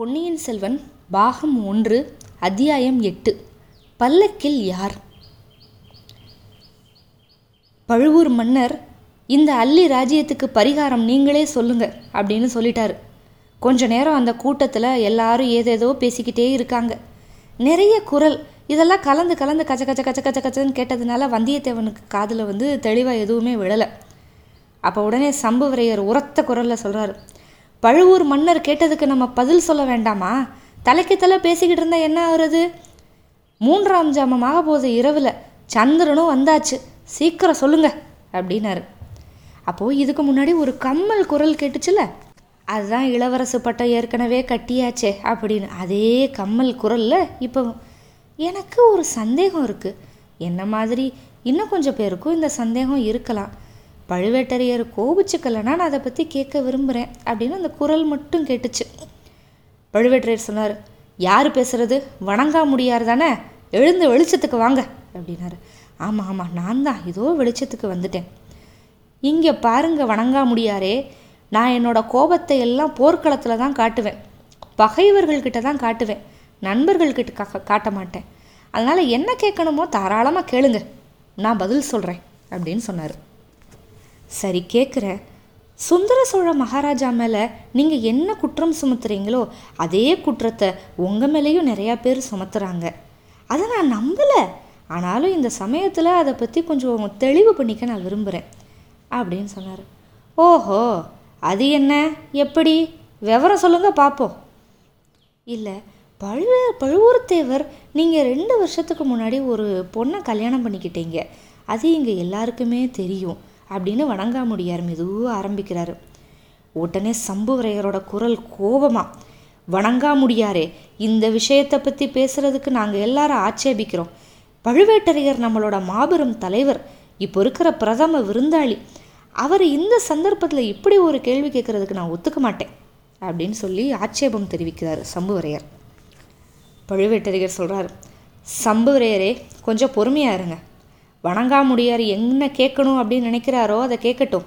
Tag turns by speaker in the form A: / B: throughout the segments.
A: பொன்னியின் செல்வன் பாகம் ஒன்று அத்தியாயம் எட்டு. பல்லக்கில் யார்? பழுவூர் மன்னர் இந்த அல்லி ராஜ்யத்துக்கு பரிகாரம் நீங்களே சொல்லுங்க அப்படின்னு சொல்லிட்டாரு. கொஞ்ச நேரம் அந்த கூட்டத்தில் எல்லாரும் ஏதேதோ பேசிக்கிட்டே இருக்காங்க. நிறைய குரல் இதெல்லாம் கலந்து கலந்து கச்ச கச்ச கச்ச கச்ச கச்சன்னு கேட்டதுனால வந்தியத்தேவனுக்கு காதில் வந்து தெளிவாக எதுவுமே விழலை. அப்போ உடனே சம்புவரையர் உரத்த குரலில் சொல்கிறாரு பழுவூர் மன்னர் கேட்டதுக்கு நம்ம பதில் சொல்ல வேண்டாமா? தலைக்கு தலை பேசிக்கிட்டு இருந்தால் என்ன ஆகுறது? மூன்றாம் ஜாமமாக போகுது இரவில். சந்திரனும் வந்தாச்சு. சீக்கிரம் சொல்லுங்க அப்படின்னாரு. அப்போது இதுக்கு முன்னாடி ஒரு கம்மல் குரல் கேட்டுச்சுல? அதுதான் இளவரசு பட்டம் ஏற்கனவே கட்டியாச்சே அப்படின்னு. அதே கம்மல் குரலில் இப்போ எனக்கு ஒரு சந்தேகம் இருக்குது என்ன மாதிரி? இன்னும் கொஞ்சம் பேருக்கும் இந்த சந்தேகம் இருக்கலாம். பழுவேட்டரையர் கோபிச்சுக்கலன்னா நான் அதை பற்றி கேட்க விரும்புகிறேன் அப்படின்னு அந்த குரல் மட்டும் கேட்டுச்சு. பழுவேட்டரையர் சொன்னார் யார் பேசுறது? வணங்கா முடியார் தானே? எழுந்து வெளிச்சத்துக்கு வாங்க அப்படின்னாரு. ஆமாம் ஆமாம் நான் தான். ஏதோ வெளிச்சத்துக்கு வந்துட்டேன். இங்கே பாருங்க வணங்கா முடியாரே நான் என்னோட கோபத்தை எல்லாம் போர்க்களத்தில் தான் காட்டுவேன். பகைவர்கள்கிட்ட தான் காட்டுவேன். நண்பர்கள்கிட்ட கா காட்ட மாட்டேன். அதனால் என்ன கேட்கணுமோ தாராளமாக கேளுங்க. நான் பதில் சொல்கிறேன் அப்படின்னு சொன்னார். சரி கேட்குறேன் சுந்தர சோழ மகாராஜா மேலே நீங்கள் என்ன குற்றம் சுமத்துறீங்களோ அதே குற்றத்தை உங்கள் மேலேயும் நிறையா பேர் சுமத்துறாங்க. அதை நான் நம்பலை. ஆனாலும் இந்த சமயத்தில் அதை பற்றி கொஞ்சம் தெளிவு பண்ணிக்க நான் விரும்புகிறேன் அப்படின்னு சொன்னார். ஓஹோ அது என்ன? எப்படி? விவரம் சொல்லுங்க பார்ப்போம் இல்லை பழுவ பழுவூர்த்தேவர் நீங்கள் ரெண்டு வருஷத்துக்கு முன்னாடி ஒரு பொண்ணை கல்யாணம் பண்ணிக்கிட்டீங்க. அது இங்கே எல்லாருக்குமே தெரியும். அப்படின்னு வணங்காமுடியார் மெதுவாக ஆரம்பிக்கிறாரு. உடனே சம்புவரையரோட குரல் கோபமாக வணங்காமுடியாரே இந்த விஷயத்தை பற்றி பேசுகிறதுக்கு நாங்கள் எல்லாரும் ஆட்சேபிக்கிறோம். பழுவேட்டரையர் நம்மளோட மாபெரும் தலைவர் இப்போ இருக்கிற பிரதம விருந்தாளி. அவர் இந்த சந்தர்ப்பத்தில் இப்படி ஒரு கேள்வி கேட்குறதுக்கு நான் ஒத்துக்க மாட்டேன் அப்படின்னு சொல்லி ஆட்சேபம் தெரிவிக்கிறார் சம்புவரையர். பழுவேட்டரையர் சொல்கிறார் சம்புவரையரே கொஞ்சம் பொறுமையாக இருங்க. வணங்காமுடியார் என்ன கேட்கணும் அப்படின்னு நினைக்கிறாரோ அதை கேட்கட்டும்.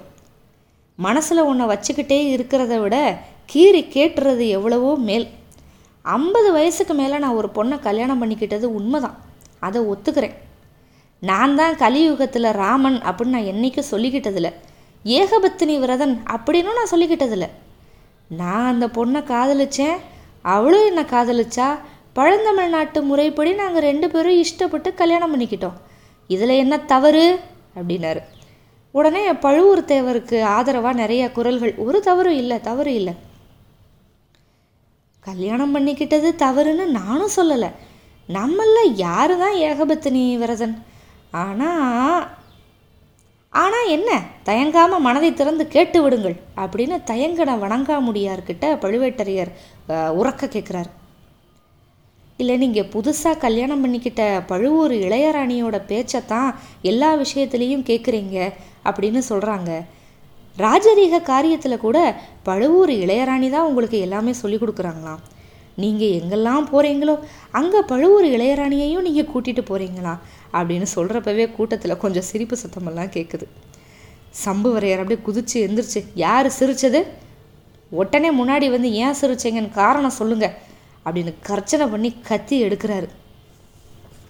A: மனசில் ஒன்றை வச்சுக்கிட்டே இருக்கிறத விட கீறி கேட்டுறது எவ்வளவோ மேல். ஐம்பது வயசுக்கு மேலே நான் ஒரு பொண்ணை கல்யாணம் பண்ணிக்கிட்டது உண்மைதான். அதை ஒத்துக்கிறேன். நான் தான் கலியுகத்தில் ராமன் அப்படின்னு நான் என்றைக்கும் சொல்லிக்கிட்டதில்ல. ஏகபத்தினி விரதன் அப்படின்னு நான் சொல்லிக்கிட்டதில்ல. நான் அந்த பொண்ணை காதலிச்சேன். அவளும் என்னை காதலிச்சா. பழந்தமிழ்நாட்டு முறைப்படி நாங்கள் ரெண்டு பேரும் இஷ்டப்பட்டு கல்யாணம் பண்ணிக்கிட்டோம். இதில் என்ன தவறு? அப்படின்னாரு. உடனே பழுவூர் தேவருக்கு ஆதரவாக நிறைய குரல்கள் ஒரு தவறு இல்லை தவறு இல்லை. கல்யாணம் பண்ணிக்கிட்டது தவறுன்னு நானும் சொல்லலை. நம்மள யாரு தான் ஏகபத்தினி விரதன்? ஆனால் ஆனால் என்ன? தயங்காமல் மனதை திறந்து கேட்டு விடுங்கள் அப்படின்னு தயங்கட வணங்காமுடியார்கிட்ட பழுவேட்டரையர் உறக்க கேட்குறாரு இல்லை நீங்கள் புதுசாக கல்யாணம் பண்ணிக்கிட்ட பழுவூர் இளையராணியோட பேச்சை தான் எல்லா விஷயத்துலேயும் கேட்குறீங்க அப்படின்னு சொல்கிறாங்க ராஜரீக காரியத்தில் கூட பழுவூர் இளையராணி தான் உங்களுக்கு எல்லாமே சொல்லி கொடுக்குறாங்களாம். நீங்கள் எங்கெல்லாம் போகிறீங்களோ அங்கே பழுவூர் இளையராணியையும் நீங்கள் கூட்டிகிட்டு போகிறீங்களா அப்படின்னு சொல்கிறப்பவே கூட்டத்தில் கொஞ்சம் சிரிப்பு சத்தமெல்லாம் கேட்குது சம்புவரையர் அப்படியே குதிச்சு எந்திரிச்சு யார் சிரிச்சது? உடனே முன்னாடி வந்து ஏன் சிரிச்சிங்கன்னு காரணம் சொல்லுங்கள் அப்படின்னு கர்ச்சனை பண்ணி கத்தி எடுக்கிறாரு.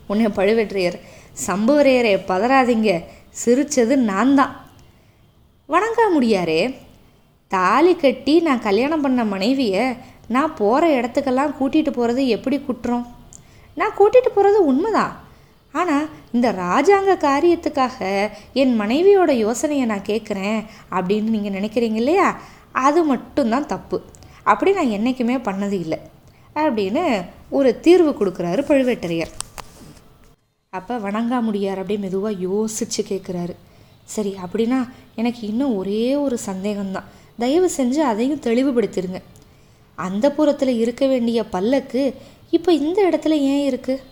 A: உன்னை பழுவேற்றையர் சம்புவரையரை பதறாதீங்க. சிரிச்சது நான் தான் வணங்காமுடியாரே தாலி கட்டி நான் கல்யாணம் பண்ண மனைவியை நான் போகிற இடத்துக்கெல்லாம் கூட்டிகிட்டு போகிறது எப்படி குற்றம்? நான் கூட்டிகிட்டு போகிறது உண்மைதான். ஆனால் இந்த ராஜாங்க காரியத்துக்காக என் மனைவியோட யோசனையை நான் கேட்குறேன் அப்படின்னு நீங்கள் நினைக்கிறீங்க இல்லையா? அது மட்டும்தான் தப்பு. அப்படி நான் என்றைக்குமே பண்ணது இல்லை. அப்படின்னு ஒரு தீர்வு கொடுக்குறாரு பழுவேட்டரையர். அப்போ வணங்காமுடியார் அப்படியே மெதுவாக யோசித்து கேட்குறாரு சரி அப்படின்னா எனக்கு இன்னும் ஒரே ஒரு சந்தேகம்தான். தயவு செஞ்சு அதையும் தெளிவுபடுத்திடுங்க அந்த புறத்தில் இருக்க வேண்டிய பல்லக்கு இப்போ இந்த இடத்துல ஏன் இருக்குது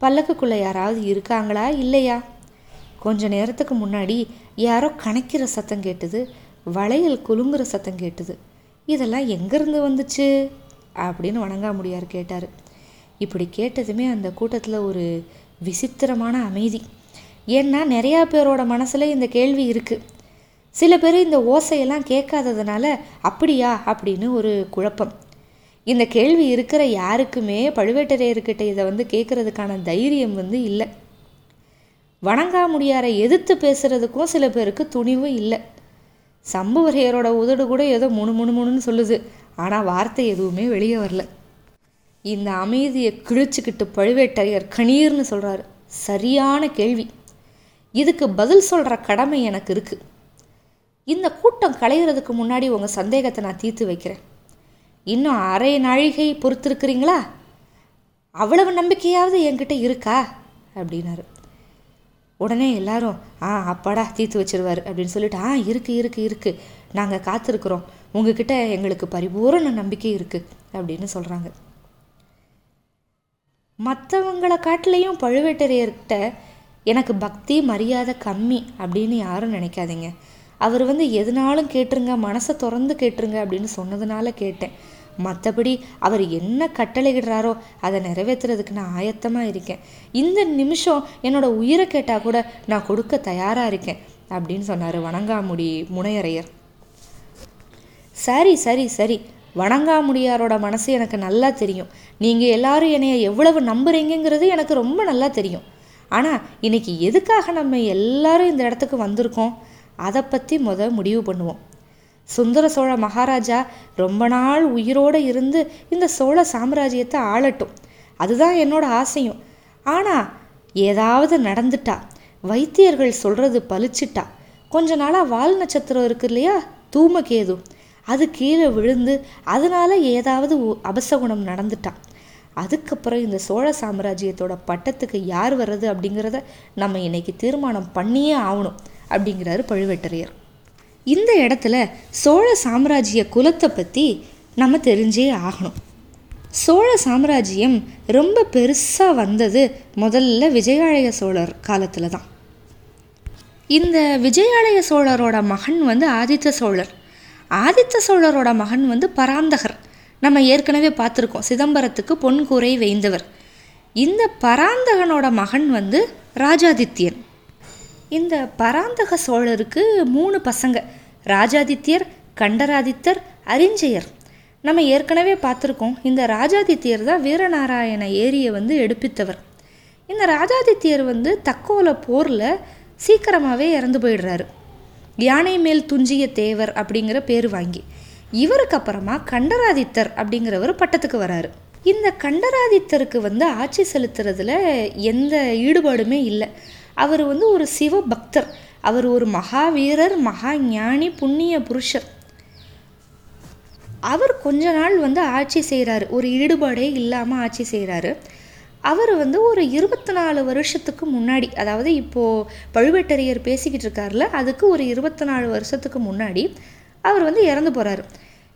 A: பல்லக்குக்குள்ளே யாராவது இருக்காங்களா இல்லையா? கொஞ்ச நேரத்துக்கு முன்னாடி யாரோ கணக்கிற சத்தம் கேட்டுது வளையல் குலுங்குற சத்தம் கேட்டுது. இதெல்லாம் எங்கேருந்து வந்துச்சு? அப்படின்னு வணங்காமுடியார் கேட்டார். இப்படி கேட்டதுமே அந்த கூட்டத்தில் ஒரு விசித்திரமான அமைதி. ஏன்னா நிறையா பேரோட மனசில் இந்த கேள்வி இருக்குது சில பேர் இந்த ஓசையெல்லாம் கேட்காததுனால அப்படியா? அப்படின்னு ஒரு குழப்பம். இந்த கேள்வி இருக்கிற யாருக்குமே பழுவேட்டரையர்கிட்ட இதை வந்து கேட்குறதுக்கான தைரியம் வந்து இல்லை. வணங்காமுடியாரை எதிர்த்து பேசுகிறதுக்கும் சில பேருக்கு துணிவும் இல்லை. சம்புவரையரோட உதடு கூட ஏதோ முணு முணு முணுன்னு சொல்லுது. ஆனால் வார்த்தை எதுவுமே வெளியே வரல. இந்த அமைதியை கிழிச்சுக்கிட்டு பழுவேட்டரையர் கணீர்னு சொல்கிறாரு சரியான கேள்வி. இதுக்கு பதில் சொல்கிற கடமை எனக்கு இருக்குது இந்த கூட்டம் களைகிறதுக்கு முன்னாடி உங்கள் சந்தேகத்தை நான் தீர்த்து வைக்கிறேன். இன்னும் அரை நாழிகை பொறுத்திருக்கிறீங்களா? அவ்வளவு நம்பிக்கையாவது என்கிட்ட இருக்கா? அப்படின்னாரு. உடனே எல்லாரும் ஆ அப்பாடா தீர்த்து வச்சிருவார் அப்படின்னு சொல்லிட்டு ஆ இருக்குது இருக்குது இருக்குது நாங்கள் காத்திருக்கிறோம். உங்ககிட்ட எங்களுக்கு பரிபூரண நம்பிக்கை இருக்குது அப்படின்னு சொல்கிறாங்க மற்றவங்களை காட்டிலையும் பழுவேட்டரையர்கிட்ட எனக்கு பக்தி மரியாதை கம்மி அப்படின்னு யாரும் நினைக்காதீங்க. அவர் வந்து எதுனாலும் கேட்டுருங்க மனசை திறந்து கேட்டுருங்க அப்படின்னு சொன்னதுனால கேட்டேன். மற்றபடி அவர் என்ன கட்டளையிடுறாரோ அதை நிறைவேற்றுறதுக்கு நான் ஆயத்தமாக இருக்கேன். இந்த நிமிஷம் என்னோட உயிரை கேட்டால் கூட நான் கொடுக்க தயாராக இருக்கேன் அப்படின்னு சொன்னார் வணங்காமுடி முனையரையர். சரி சரி சரி. வணங்காமுடியாரோட மனசு எனக்கு நல்லா தெரியும். நீங்கள் எல்லாரும் என்னைய எவ்வளவு நம்புறீங்கிறது எனக்கு ரொம்ப நல்லா தெரியும். ஆனால் இன்னைக்கு எதுக்காக நம்ம எல்லாரும் இந்த இடத்துக்கு வந்திருக்கோம்? அதை பற்றி முத முடிவு பண்ணுவோம். சுந்தர சோழ மகாராஜா ரொம்ப நாள் உயிரோடு இருந்து இந்த சோழ சாம்ராஜ்யத்தை ஆளட்டும். அதுதான் என்னோட ஆசையும். ஆனால் ஏதாவது நடந்துட்டா வைத்தியர்கள் சொல்கிறது பளிச்சிட்டா கொஞ்ச நாளாக வால் நட்சத்திரம் இருக்கு இல்லையா? தூமகேது. அது கீழே விழுந்து அதனால் ஏதாவது அபசகுணம் நடந்துட்டான். அதுக்கப்புறம் இந்த சோழ சாம்ராஜ்யத்தோட பட்டத்துக்கு யார் வர்றது அப்படிங்கிறத நம்ம இன்னைக்கு தீர்மானம் பண்ணியே ஆகணும் அப்படிங்கிறாரு பழுவேட்டரையர். இந்த இடத்துல சோழ சாம்ராஜ்ய குலத்தை பற்றி நம்ம தெரிஞ்சே ஆகணும். சோழ சாம்ராஜ்யம் ரொம்ப பெருசாக வந்தது முதல்ல விஜயாலய சோழர் காலத்தில் தான். இந்த விஜயாலய சோழரோட மகன் வந்து ஆதித்த சோழர். ஆதித்த சோழரோட மகன் வந்து பராந்தகர். நம்ம ஏற்கனவே பார்த்துருக்கோம். சிதம்பரத்துக்கு பொன் கூரை வைந்தவர் இந்த பராந்தகனோட மகன் வந்து ராஜாதித்யன். இந்த பராந்தக சோழருக்கு மூணு பசங்க. ராஜாதித்யர் கண்டராதித்தர் அரிஞ்சயர் நம்ம ஏற்கனவே பார்த்துருக்கோம். இந்த ராஜாதித்யர் தான் வீரநாராயண ஏரியை வந்து எடுப்பித்தவர். இந்த ராஜாதித்யர் வந்து தக்கோல போரில் சீக்கிரமாகவே இறந்து போயிடுறாரு. யானை மேல் துஞ்சிய தேவர் அப்படிங்கிற பேர் வாங்கி இவருக்கு அப்புறமா கண்டராதித்தர் அப்படிங்கிறவர் பட்டத்துக்கு வராரு. இந்த கண்டராதித்தருக்கு வந்து ஆட்சி செலுத்துறதுல எந்த ஈடுபாடுமே இல்லை. அவர் வந்து ஒரு சிவ பக்தர் அவர் ஒரு மகாவீரர் மகா ஞானி புண்ணிய புருஷர். அவர் கொஞ்ச நாள் வந்து ஆட்சி செய்கிறாரு ஒரு ஈடுபாடே இல்லாமல் ஆட்சி செய்கிறாரு அவர் வந்து ஒரு இருபத்தி நாலு வருஷத்துக்கு முன்னாடி அதாவது இப்போது பழுவேட்டரையர் பேசிக்கிட்டு இருக்கார்ல அதுக்கு ஒரு இருபத்தி நாலு வருஷத்துக்கு முன்னாடி அவர் வந்து இறந்து போகிறாரு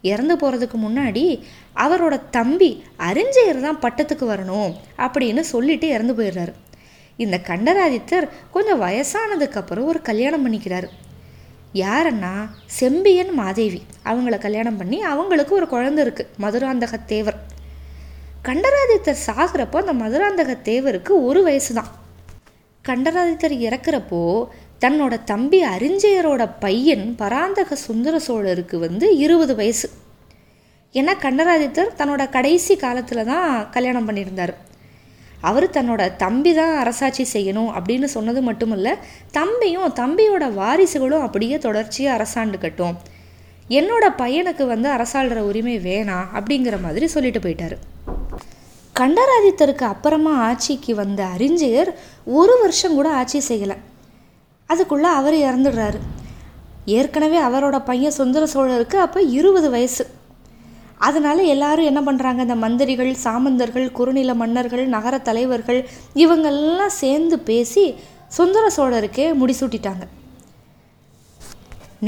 A: இறந்து போகிறதுக்கு முன்னாடி அவரோட தம்பி அறிஞர் தான் பட்டத்துக்கு வரணும் அப்படின்னு சொல்லிட்டு இறந்து போயிடுறாரு. இந்த கண்டராதித்தர் கொஞ்சம் வயசானதுக்கப்புறம் ஒரு கல்யாணம் பண்ணிக்கிறாரு. யாருன்னா செம்பியன் மாதேவி. அவங்கள கல்யாணம் பண்ணி அவங்களுக்கு ஒரு குழந்தை இருக்குது மதுராந்தக தேவர். கண்டராதித்தர் சாகிறப்போ அந்த மதுராந்தக தேவருக்கு ஒரு வயசு தான் கண்டராதித்தர் இறக்குறப்போ தன்னோட தம்பி அறிஞ்சயரோட பையன் பராந்தக சுந்தர சோழருக்கு வந்து இருபது வயசு. ஏன்னா கண்டராதித்தர் தன்னோட கடைசி காலத்தில் தான் கல்யாணம் பண்ணியிருந்தார். அவர் தன்னோட தம்பி தான் அரசாட்சி செய்யணும் அப்படின்னு சொன்னது மட்டுமல்ல தம்பியும் தம்பியோட வாரிசுகளும் அப்படியே தொடர்ச்சியாக அரசாண்டுக்கட்டும். என்னோட பையனுக்கு வந்து அரசாள்கிற உரிமை வேணாம் அப்படிங்கிற மாதிரி சொல்லிட்டு போயிட்டாரு. கண்டராதித்தருக்கு அப்புறமா ஆட்சிக்கு வந்த அறிஞர் ஒரு வருஷம் கூட ஆட்சி செய்யலை. அதுக்குள்ளே அவர் இறந்துடுறாரு. ஏற்கனவே அவரோட பையன் சுந்தர சோழருக்கு அப்போ இருபது வயசு. அதனால் எல்லாரும் என்ன பண்ணுறாங்க இந்த மந்திரிகள் சாமந்தர்கள் குறுநில மன்னர்கள் நகர தலைவர்கள் இவங்கெல்லாம் சேர்ந்து பேசி சுந்தர சோழருக்கே முடிசூட்டிட்டாங்க.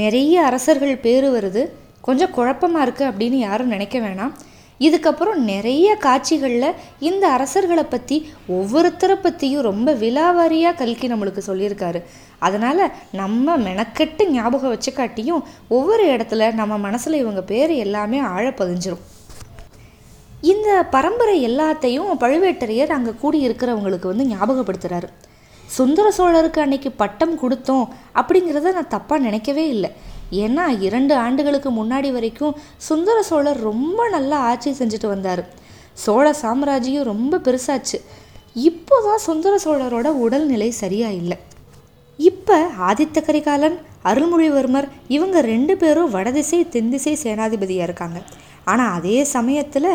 A: நிறைய அரசர்கள் பேர் வருது. கொஞ்சம் குழப்பமாக இருக்குது அப்படின்னு யாரும் நினைக்க வேணாம். இதுக்கப்புறம் நிறைய காட்சிகளில் இந்த அரசர்களை பற்றி ஒவ்வொருத்தரை பற்றியும் ரொம்ப விலாவாரியாக கல்கி நம்மளுக்கு சொல்லியிருக்காரு. அதனால் நம்ம மெனக்கெட்டு ஞாபகம் வச்சு காட்டியும் ஒவ்வொரு இடத்துல நம்ம மனசில் இவங்க பேர் எல்லாமே ஆழ பதிஞ்சிரும். இந்த பரம்பரை எல்லாத்தையும் பழுவேட்டரையர் அங்கே கூடி இருக்கிறவங்களுக்கு வந்து ஞாபகப்படுத்துகிறாரு சுந்தர சோழருக்கு அன்னைக்கு பட்டம் கொடுத்தோம் அப்படிங்கிறத நான் தப்பாக நினைக்கவே இல்லை. ஏன்னா இரண்டு ஆண்டுகளுக்கு முன்னாடி வரைக்கும் சுந்தர சோழர் ரொம்ப நல்லா ஆட்சி செஞ்சுட்டு வந்தார். சோழ சாம்ராஜ்யம் ரொம்ப பெருசாச்சு. இப்போ தான் சுந்தர சோழரோட உடல்நிலை சரியா இல்லை. இப்போ ஆதித்த கரிகாலன் அருள்மொழிவர்மர் இவங்க ரெண்டு பேரும் வடதிசை தென்திசை சேனாதிபதியாக இருக்காங்க. ஆனால் அதே சமயத்தில்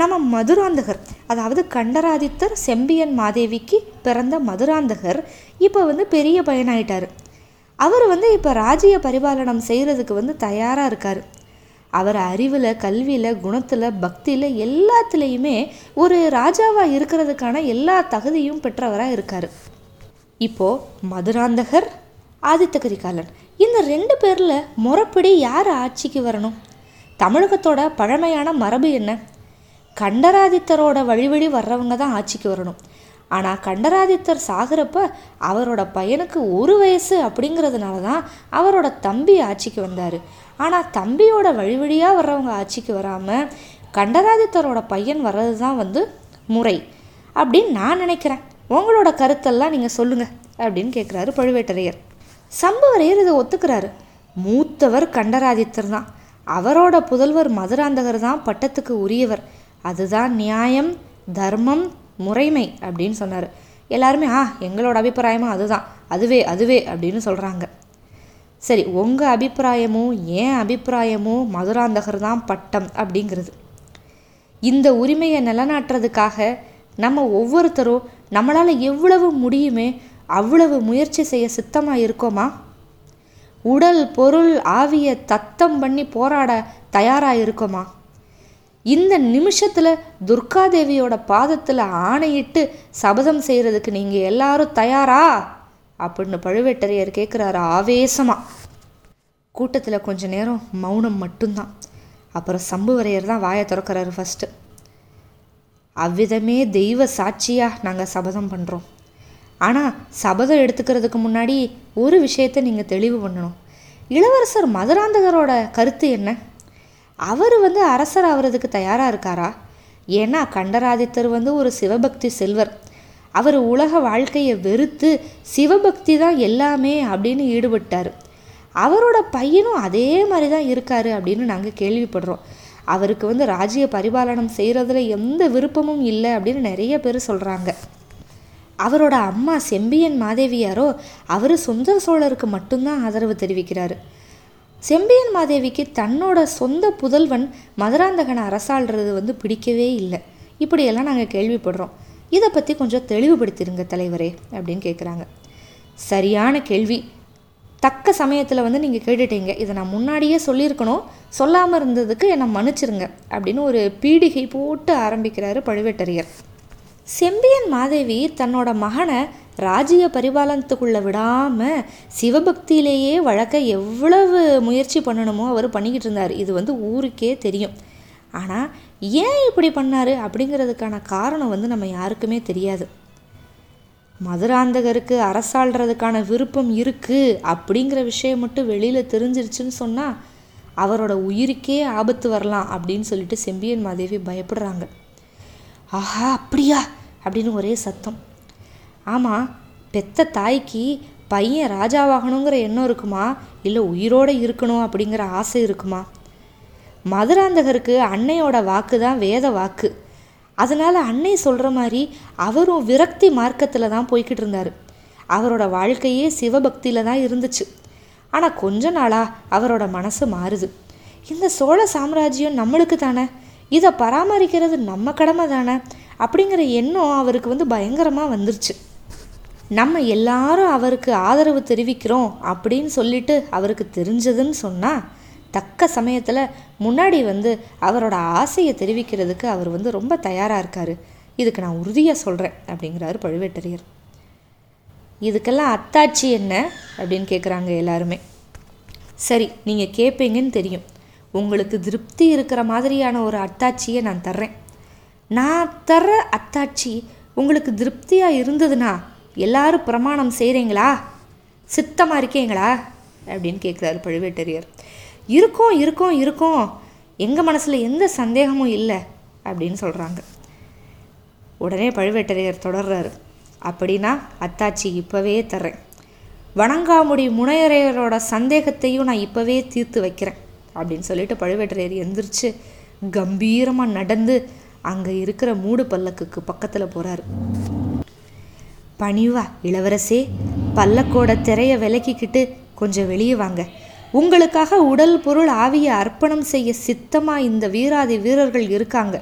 A: நம்ம மதுராந்தகர் அதாவது கண்டராதித்தர் செம்பியன் மாதேவிக்கு பிறந்த மதுராந்தகர் இப்போ வந்து பெரிய பயனாயிட்டார். அவர் வந்து இப்போ ராஜ்ய பரிபாலனம் செய்கிறதுக்கு வந்து தயாராக இருக்கார். அவர் அறிவில் கல்வியில் குணத்தில் பக்தியில் எல்லாத்துலேயுமே ஒரு ராஜாவாக இருக்கிறதுக்கான எல்லா தகுதியும் பெற்றவராக இருக்கார். இப்போது மதுராந்தகர் ஆதித்த கரிகாலன் இந்த ரெண்டு பேரில் முறைப்படி யார் ஆட்சிக்கு வரணும்? தமிழகத்தோட பழமையான மரபு என்ன? கண்டராதித்தரோட வழி வழி வர்றவங்க தான் ஆட்சிக்கு வரணும். ஆனால் கண்டராதித்தர் சாகிறப்ப அவரோட பையனுக்கு ஒரு வயசு அப்படிங்கிறதுனால தான் அவரோட தம்பி ஆட்சிக்கு வந்தார். ஆனால் தம்பியோட வழி வழியாக வர்றவங்க ஆட்சிக்கு வராமல் கண்டராதித்தரோட பையன் வர்றது தான் வந்து முறை அப்படின்னு நான் நினைக்கிறேன். உங்களோட கருத்தெல்லாம் நீங்கள் சொல்லுங்கள் அப்படின்னு கேட்குறாரு பழுவேட்டரையர். சம்பவரையர் இதை ஒத்துக்கிறாரு. மூத்தவர் கண்டராதித்தர் தான். அவரோட புதல்வர் மதுராந்தகர் தான் பட்டத்துக்கு உரியவர். அதுதான் நியாயம் தர்மம் முறைமை அப்படின்னு சொன்னார். எல்லாருமே ஆ எங்களோட அபிப்பிராயமும் அதுதான். அதுவே அதுவே அப்படின்னு சொல்கிறாங்க சரி உங்கள் அபிப்பிராயமும் ஏன் அபிப்பிராயமும் மதுராந்தகர் தான் பட்டம்? அப்படிங்கிறது. இந்த உரிமையை நிலநாட்டுறதுக்காக நம்ம ஒவ்வொருத்தரும் நம்மளால் எவ்வளவு முடியுமே அவ்வளவு முயற்சி செய்ய சித்தமாக இருக்கோமா? உடல் பொருள் ஆவியை தத்தம் பண்ணி போராட தயாராக இருக்கோமா? இந்த நிமிஷத்தில் துர்காதேவியோட பாதத்தில் ஆணையிட்டு சபதம் செய்கிறதுக்கு நீங்கள் எல்லாரும் தயாரா? அப்படின்னு பழுவேட்டரையர் கேட்குறாரு ஆவேசமாக கூட்டத்தில் கொஞ்ச நேரம் மௌனம் மட்டும்தான். அப்புறம் சம்புவரையர் தான் வாயை திறக்கிறாரு ஃபஸ்ட்டு அவ்விதமே தெய்வ சாட்சியாக நாங்கள் சபதம் பண்ணுறோம் ஆனால் சபதம் எடுத்துக்கிறதுக்கு முன்னாடி ஒரு விஷயத்தை நீங்கள் தெளிவு பண்ணணும். இளவரசர் மதுராந்தகரோட கருத்து என்ன? அவர் வந்து அரசர் ஆகிறதுக்கு தயாராக இருக்காரா? ஏன்னா கண்டராதித்தர் வந்து ஒரு சிவபக்தி செல்வர். அவர் உலக வாழ்க்கையை வெறுத்து சிவபக்தி தான் எல்லாமே அப்படின்னு ஈடுபட்டார். அவரோட பையனும் அதே மாதிரி தான் இருக்காரு அப்படின்னு நாங்கள் கேள்விப்படுறோம். அவருக்கு வந்து ராஜ்ய பரிபாலனம் செய்கிறதுல எந்த விருப்பமும் இல்லை அப்படின்னு நிறைய பேர் சொல்கிறாங்க அவரோட அம்மா செம்பியன் மாதேவியாரோ அவர் சுந்தர சோழருக்கு மட்டும்தான் ஆதரவு தெரிவிக்கிறாரு. செம்பியன் மாதேவிக்கு தன்னோட சொந்த புதல்வன் மதுராந்தகனை அரசாள்றது வந்து பிடிக்கவே இல்லை. இப்படியெல்லாம் நாங்கள் கேள்விப்படுறோம். இதை பற்றி கொஞ்சம் தெளிவுபடுத்திடுங்க தலைவரே அப்படின்னு கேட்குறாங்க சரியான கேள்வி. தக்க சமயத்தில் வந்து நீங்கள் கேட்டுட்டீங்க. இதை நான் முன்னாடியே சொல்லியிருக்கணும். சொல்லாமல் இருந்ததுக்கு என்னை மன்னிச்சிருங்க அப்படின்னு ஒரு பீடிகை போட்டு ஆரம்பிக்கிறாரு பழுவேட்டரையர். செம்பியன் மாதேவி தன்னோட மகனை ராஜ்ய பரிபாலனத்துக்குள்ளே விடாமல் சிவபக்தியிலேயே வழக்க எவ்வளவு முயற்சி பண்ணணுமோ அவர் பண்ணிக்கிட்டு இருந்தார். இது வந்து ஊருக்கே தெரியும். ஆனால் ஏன் இப்படி பண்ணார் அப்படிங்கிறதுக்கான காரணம் வந்து நம்ம யாருக்குமே தெரியாது. மதுராந்தகருக்கு அரசாள்றதுக்கான விருப்பம் இருக்குது அப்படிங்கிற விஷயம் மட்டும் வெளியில் தெரிஞ்சிருச்சுன்னு சொன்னால் அவரோட உயிருக்கே ஆபத்து வரலாம் அப்படின்னு சொல்லிட்டு செம்பியன் மாதேவி பயப்படுறாங்க. ஆஹா அப்படியா? அப்படின்னு ஒரே சத்தம். ஆமாம் பெத்த தாய்க்கு பையன் ராஜாவாகணுங்கிற எண்ணம் இருக்குமா? இல்லை உயிரோடு இருக்கணும் அப்படிங்கிற ஆசை இருக்குமா? மதுராந்தகருக்கு அன்னையோட வாக்கு தான் வேத வாக்கு. அதனால் அன்னை சொல்கிற மாதிரி அவரும் விரக்தி மார்க்கத்தில் தான் போய்கிட்டு இருந்தார். அவரோட வாழ்க்கையே சிவபக்தியில் தான் இருந்துச்சு. ஆனால் கொஞ்ச நாளாக அவரோட மனசு மாறுது. இந்த சோழ சாம்ராஜ்யம் நம்மளுக்கு தானே? இதை பராமரிக்கிறது நம்ம கடமை தானே? அப்படிங்கிற எண்ணம் அவருக்கு வந்து பயங்கரமாக வந்துருச்சு. நம்ம எல்லாரும் அவருக்கு ஆதரவு தெரிவிக்கிறோம் அப்படின்னு சொல்லிட்டு அவருக்கு தெரிஞ்சதுன்னு சொன்னால் தக்க சமயத்தில் முன்னாடி வந்து அவரோட ஆசையை தெரிவிக்கிறதுக்கு அவர் வந்து ரொம்ப தயாராக இருக்கார். இதுக்கு நான் உறுதியாக சொல்கிறேன் அப்படிங்கிறாரு பழுவேட்டரையர். இதுக்கெல்லாம் அத்தாட்சி என்ன அப்படின்னு கேட்குறாங்க எல்லாருமே. சரி நீங்கள் கேட்பீங்கன்னு தெரியும். உங்களுக்கு திருப்தி இருக்கிற மாதிரியான ஒரு அத்தாட்சியை நான் தர்றேன். நான் தர்ற அத்தாட்சி உங்களுக்கு திருப்தியாக இருந்ததுன்னா எல்லாரும் பிரமாணம் செய்கிறீங்களா சித்தமாக இருக்கீங்களா? அப்படின்னு கேட்குறாரு பழுவேட்டரையர். இருக்கோம் இருக்கோம் இருக்கோம். எங்கள் மனசில் எந்த சந்தேகமும் இல்லை அப்படின்னு சொல்கிறாங்க உடனே பழுவேட்டரையர் தொடர்றாரு. அப்படின்னா அத்தாச்சி இப்போவே தர்றேன். வணங்காமுடி முனையரையரோட சந்தேகத்தையும் நான் இப்போவே தீர்த்து வைக்கிறேன் அப்படின்னு சொல்லிட்டு பழுவேட்டரையர் எந்திரிச்சு கம்பீரமாக நடந்து அங்கே இருக்கிற மூடு பல்லக்குக்கு பக்கத்தில் போகிறாரு பணிவா இளவரசே? பல்லக்கோட திரைய விலக்கிக்கிட்டு கொஞ்சம் வெளியே வாங்க. உங்களுக்காக உடல் பொருள் ஆவியை அர்ப்பணம் செய்ய சித்தமாக இந்த வீராதி வீரர்கள் இருக்காங்க.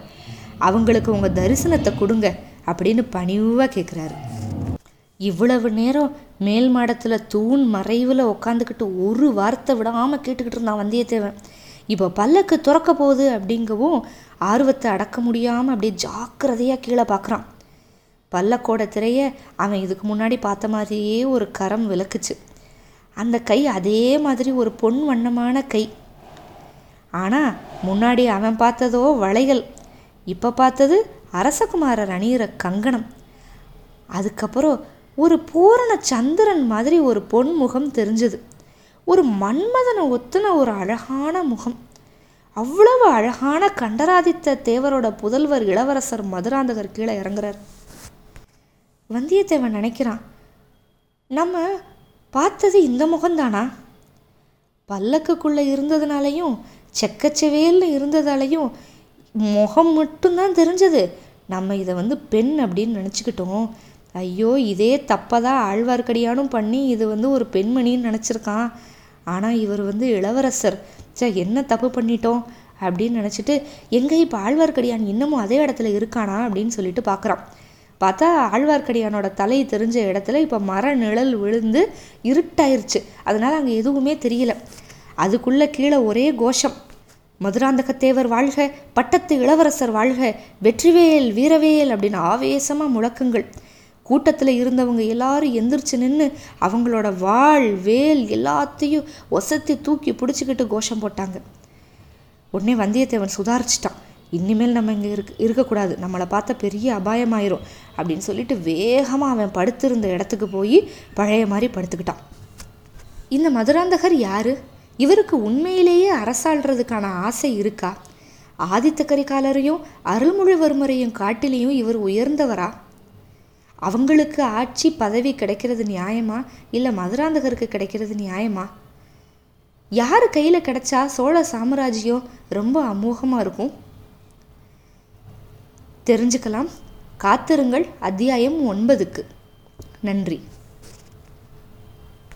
A: அவங்களுக்கு உங்கள் தரிசனத்தை கொடுங்க அப்படின்னு பணிவாக கேட்குறாரு இவ்வளவு நேரம் மேல் மாடத்தில் தூண் மறைவில் உட்காந்துக்கிட்டு ஒரு வார்த்தை விடாமல் கேட்டுக்கிட்டு இருந்தான் வந்தியத்தேவன். இப்போ பல்லக்கு துறக்க போகுது அப்படிங்கவும் ஆர்வத்தை அடக்க முடியாமல் அப்படியே ஜாக்கிரதையாக கீழே பார்க்குறான் பல்லக்கோட திரைய அவன் இதுக்கு முன்னாடி பார்த்த மாதிரியே ஒரு கரம் விளக்குச்சு. அந்த கை அதே மாதிரி ஒரு பொன் வண்ணமான கை. ஆனால் முன்னாடி அவன் பார்த்ததோ வளைகள். இப்போ பார்த்தது அரசகுமாரர் அணியிற கங்கணம். அதுக்கப்புறம் ஒரு பூரண சந்திரன் மாதிரி ஒரு பொன்முகம் தெரிஞ்சது. ஒரு மன்மதனை ஒத்துன ஒரு அழகான முகம். அவ்வளவு அழகான கண்டராதித்த தேவரோட புதல்வர் இளவரசர் மதுராந்தகர் கீழே இறங்குறார். வந்தியத்தேவன் நினைக்கிறான் நம்ம பார்த்தது இந்த முகம்தானா? பல்லக்குக்குள்ளே இருந்ததுனாலையும் செக்கச்செவேல்னு இருந்ததாலையும் முகம் மட்டும்தான் தெரிஞ்சது. நம்ம இதை வந்து பெண் அப்படின்னு நினச்சிக்கிட்டோம். ஐயோ இதே தப்பதான் ஆழ்வார்க்கடியானும் பண்ணி இது வந்து ஒரு பெண்மணின்னு நினச்சிருக்கான். ஆனால் இவர் வந்து இளவரசர். சே என்ன தப்பு பண்ணிட்டோம்? அப்படின்னு நினச்சிட்டு எங்கே இப்போ ஆழ்வார்க்கடியான் இன்னமும் அதே இடத்துல இருக்கானா? அப்படின்னு சொல்லிட்டு பார்க்குறான் பார்த்தா ஆழ்வார்க்கடியானோட தலை தெரிஞ்ச இடத்துல இப்போ மர நிழல் விழுந்து இருட்டாயிருச்சு. அதனால் அங்கே எதுவுமே தெரியல. அதுக்குள்ளே கீழே ஒரே கோஷம். மதுராந்தகத்தேவர் வாழ்க பட்டத்து இளவரசர் வாழ்க வெற்றிவேல் வீரவேல் அப்படின்னு ஆவேசமாக முழக்கங்கள். கூட்டத்தில் இருந்தவங்க எல்லாரும் எந்திரிச்சு நின்று அவங்களோட வாழ் வேல் எல்லாத்தையும் ஒசத்தி தூக்கி பிடிச்சிக்கிட்டு கோஷம் போட்டாங்க. உடனே வந்தியத்தேவன் சுதாரிச்சிட்டான். இனிமேல் நம்ம இங்கே இருக் இருக்கக்கூடாது. நம்மளை பார்த்தா பெரிய அபாயமாயிரும். அப்படின்னு சொல்லிட்டு வேகமாக அவன் படுத்திருந்த இடத்துக்கு போய் பழைய மாதிரி படுத்துக்கிட்டான். இந்த மதுராந்தகர் யார்? இவருக்கு உண்மையிலேயே அரசாள்றதுக்கான ஆசை இருக்கா? ஆதித்த கரிகாலரையும் அருள்மொழிவர்மரையும் காட்டிலையும் இவர் உயர்ந்தவரா? அவங்களுக்கு ஆட்சி பதவி கிடைக்கிறது நியாயமா? இல்லை மதுராந்தகருக்கு கிடைக்கிறது நியாயமா? யார் கையில் கிடைச்சா சோழ சாம்ராஜ்யம் ரொம்ப அமோகமாக இருக்கும்? தெரிஞ்சுக்கலாம். காத்திருங்கள். அத்தியாயம் ஒன்பதுக்கு. நன்றி.